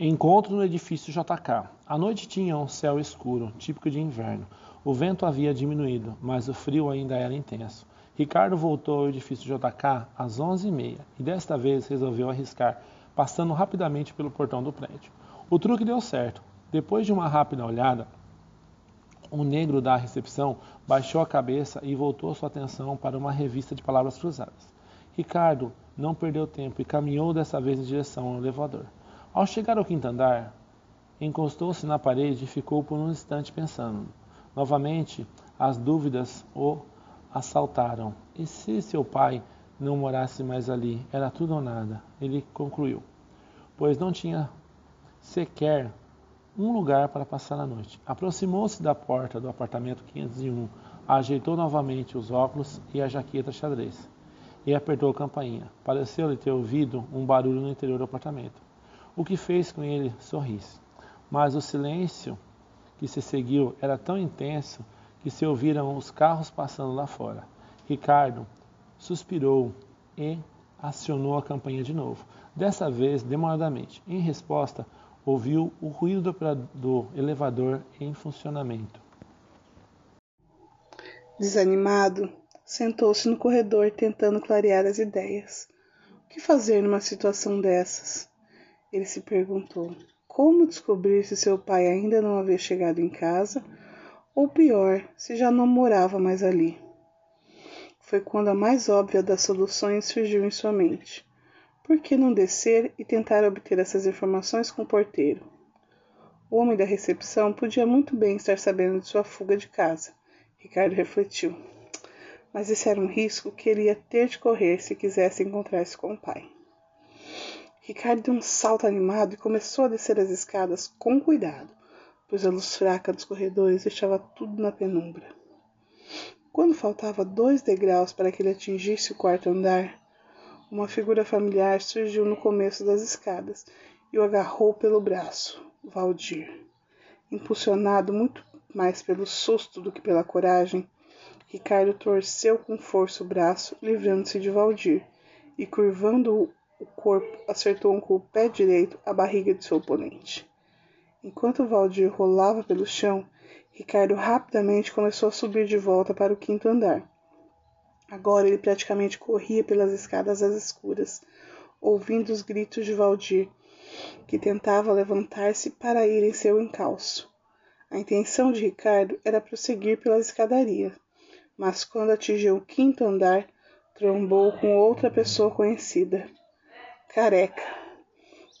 Encontro no edifício JK. A noite tinha um céu escuro, típico de inverno. O vento havia diminuído, mas o frio ainda era intenso. Ricardo voltou ao edifício JK às 11h30 e desta vez resolveu arriscar, passando rapidamente pelo portão do prédio. O truque deu certo. Depois de uma rápida olhada, o negro da recepção baixou a cabeça e voltou sua atenção para uma revista de palavras cruzadas. Ricardo não perdeu tempo e caminhou dessa vez em direção ao elevador. Ao chegar ao quinto andar, encostou-se na parede e ficou por um instante pensando. Novamente, as dúvidas o assaltaram. E se seu pai não morasse mais ali? Era tudo ou nada. Ele concluiu, pois não tinha sequer um lugar para passar a noite. Aproximou-se da porta do apartamento 501, ajeitou novamente os óculos e a jaqueta xadrez e apertou a campainha. Pareceu-lhe ter ouvido um barulho no interior do apartamento o que fez com ele sorrisse. Mas o silêncio que se seguiu era tão intenso que se ouviram os carros passando lá fora. Ricardo suspirou e acionou a campainha de novo, dessa vez demoradamente. Em resposta, ouviu o ruído do elevador em funcionamento. Desanimado, sentou-se no corredor tentando clarear as ideias. O que fazer numa situação dessas? Ele se perguntou como descobrir se seu pai ainda não havia chegado em casa, ou pior, se já não morava mais ali. Foi quando a mais óbvia das soluções surgiu em sua mente. Por que não descer e tentar obter essas informações com o porteiro? O homem da recepção podia muito bem estar sabendo de sua fuga de casa. Ricardo refletiu. Mas esse era um risco que ele ia ter de correr se quisesse encontrar-se com o pai. Ricardo deu um salto animado e começou a descer as escadas com cuidado, pois a luz fraca dos corredores deixava tudo na penumbra. Quando faltava dois degraus para que ele atingisse o quarto andar, uma figura familiar surgiu no começo das escadas e o agarrou pelo braço, Valdir. Impulsionado muito mais pelo susto do que pela coragem, Ricardo torceu com força o braço, livrando-se de Valdir, e curvando o corpo acertou com o pé direito a barriga de seu oponente. Enquanto Valdir rolava pelo chão, Ricardo rapidamente começou a subir de volta para o quinto andar. Agora ele praticamente corria pelas escadas às escuras, ouvindo os gritos de Valdir, que tentava levantar-se para ir em seu encalço. A intenção de Ricardo era prosseguir pelas escadarias, mas quando atingiu o quinto andar, trombou com outra pessoa conhecida careca.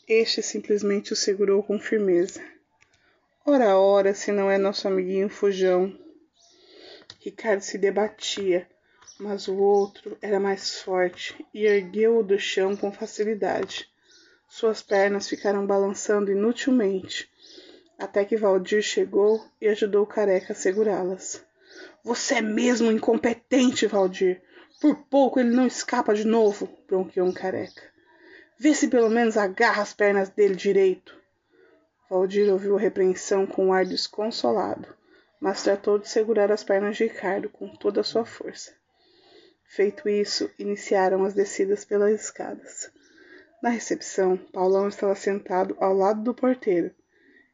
Este simplesmente o segurou com firmeza. Ora, ora, se não é nosso amiguinho Fujão. Ricardo se debatia, mas o outro era mais forte e ergueu-o do chão com facilidade. Suas pernas ficaram balançando inutilmente, até que Valdir chegou e ajudou o careca a segurá-las. Você é mesmo incompetente, Valdir. Por pouco ele não escapa de novo, bronqueou um careca. Vê se pelo menos agarra as pernas dele direito. Valdir ouviu a repreensão com um ar desconsolado, mas tratou de segurar as pernas de Ricardo com toda a sua força. Feito isso, iniciaram as descidas pelas escadas. Na recepção, Paulão estava sentado ao lado do porteiro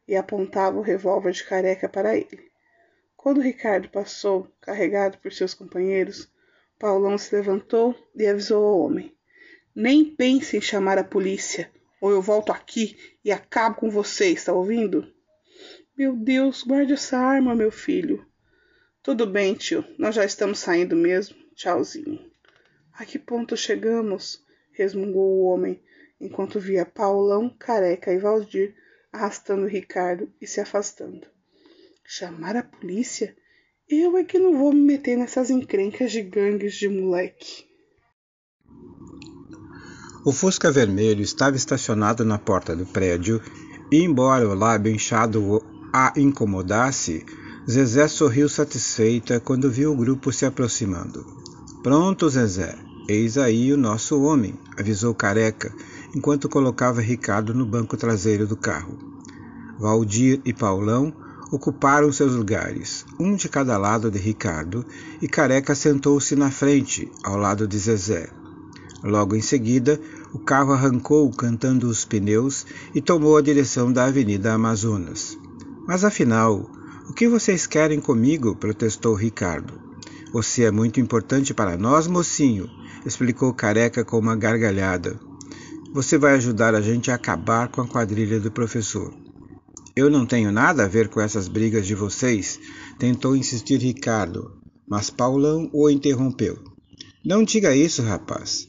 e apontava o revólver de careca para ele. Quando Ricardo passou, carregado por seus companheiros, Paulão se levantou e avisou ao homem. Nem pense em chamar a polícia, ou eu volto aqui e acabo com você, está ouvindo? Meu Deus, guarde essa arma, meu filho. Tudo bem, tio, nós já estamos saindo mesmo. Tchauzinho. A que ponto chegamos? resmungou o homem, enquanto via Paulão, Careca e Valdir arrastando Ricardo e se afastando. Chamar a polícia? Eu é que não vou me meter nessas encrencas de gangues de moleque. O Fusca vermelho estava estacionado na porta do prédio e, embora o lábio inchado a incomodasse, Zezé sorriu satisfeita quando viu o grupo se aproximando. Pronto, Zezé, eis aí o nosso homem, avisou Careca, enquanto colocava Ricardo no banco traseiro do carro. Valdir e Paulão ocuparam seus lugares, um de cada lado de Ricardo, e Careca sentou-se na frente, ao lado de Zezé. Logo em seguida, O carro arrancou cantando os pneus e tomou a direção da Avenida Amazonas. Mas afinal, o que vocês querem comigo? protestou Ricardo. Você é muito importante para nós, mocinho, explicou Careca com uma gargalhada. Você vai ajudar a gente a acabar com a quadrilha do professor. Eu não tenho nada a ver com essas brigas de vocês, tentou insistir Ricardo, mas Paulão o interrompeu. Não diga isso, rapaz.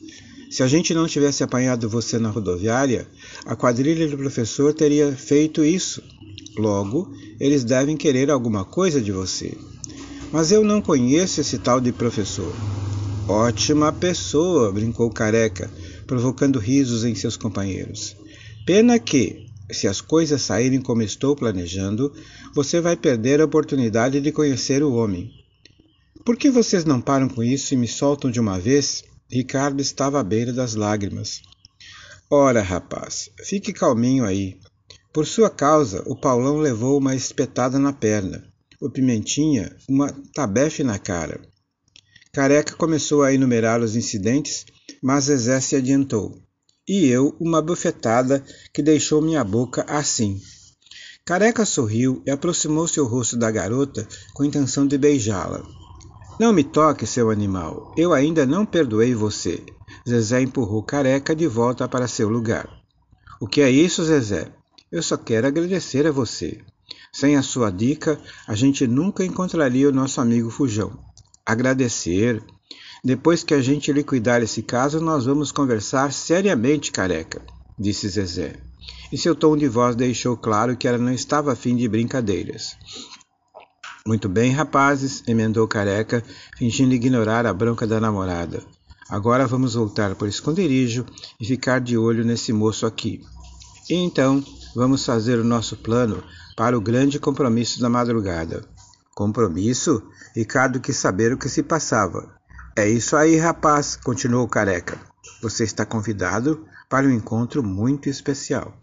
Se a gente não tivesse apanhado você na rodoviária, a quadrilha do professor teria feito isso. Logo, eles devem querer alguma coisa de você. Mas eu não conheço esse tal de professor. Ótima pessoa, brincou Careca, provocando risos em seus companheiros. Pena que, se as coisas saírem como estou planejando, você vai perder a oportunidade de conhecer o homem. Por que vocês não param com isso e me soltam de uma vez? Ricardo estava à beira das lágrimas. Ora, rapaz, fique calminho aí. Por sua causa, o Paulão levou uma espetada na perna, o Pimentinha uma tabefe na cara. Careca começou a enumerar os incidentes, mas Zezé se adiantou. E eu uma bufetada que deixou minha boca assim. Careca sorriu e aproximou-se ao rosto da garota com intenção de beijá-la. Não me toque, seu animal. Eu ainda não perdoei você. Zezé empurrou Careca de volta para seu lugar. O que é isso, Zezé? Eu só quero agradecer a você. Sem a sua dica, a gente nunca encontraria o nosso amigo Fujão. Agradecer? Depois que a gente liquidar esse caso, nós vamos conversar seriamente, careca, disse Zezé. E seu tom de voz deixou claro que ela não estava afim de brincadeiras. Muito bem, rapazes, emendou Careca, fingindo ignorar a bronca da namorada. Agora vamos voltar para o esconderijo e ficar de olho nesse moço aqui. E então vamos fazer o nosso plano para o grande compromisso da madrugada. Compromisso? Ricardo quis saber o que se passava. É isso aí, rapaz, continuou Careca. Você está convidado para um encontro muito especial.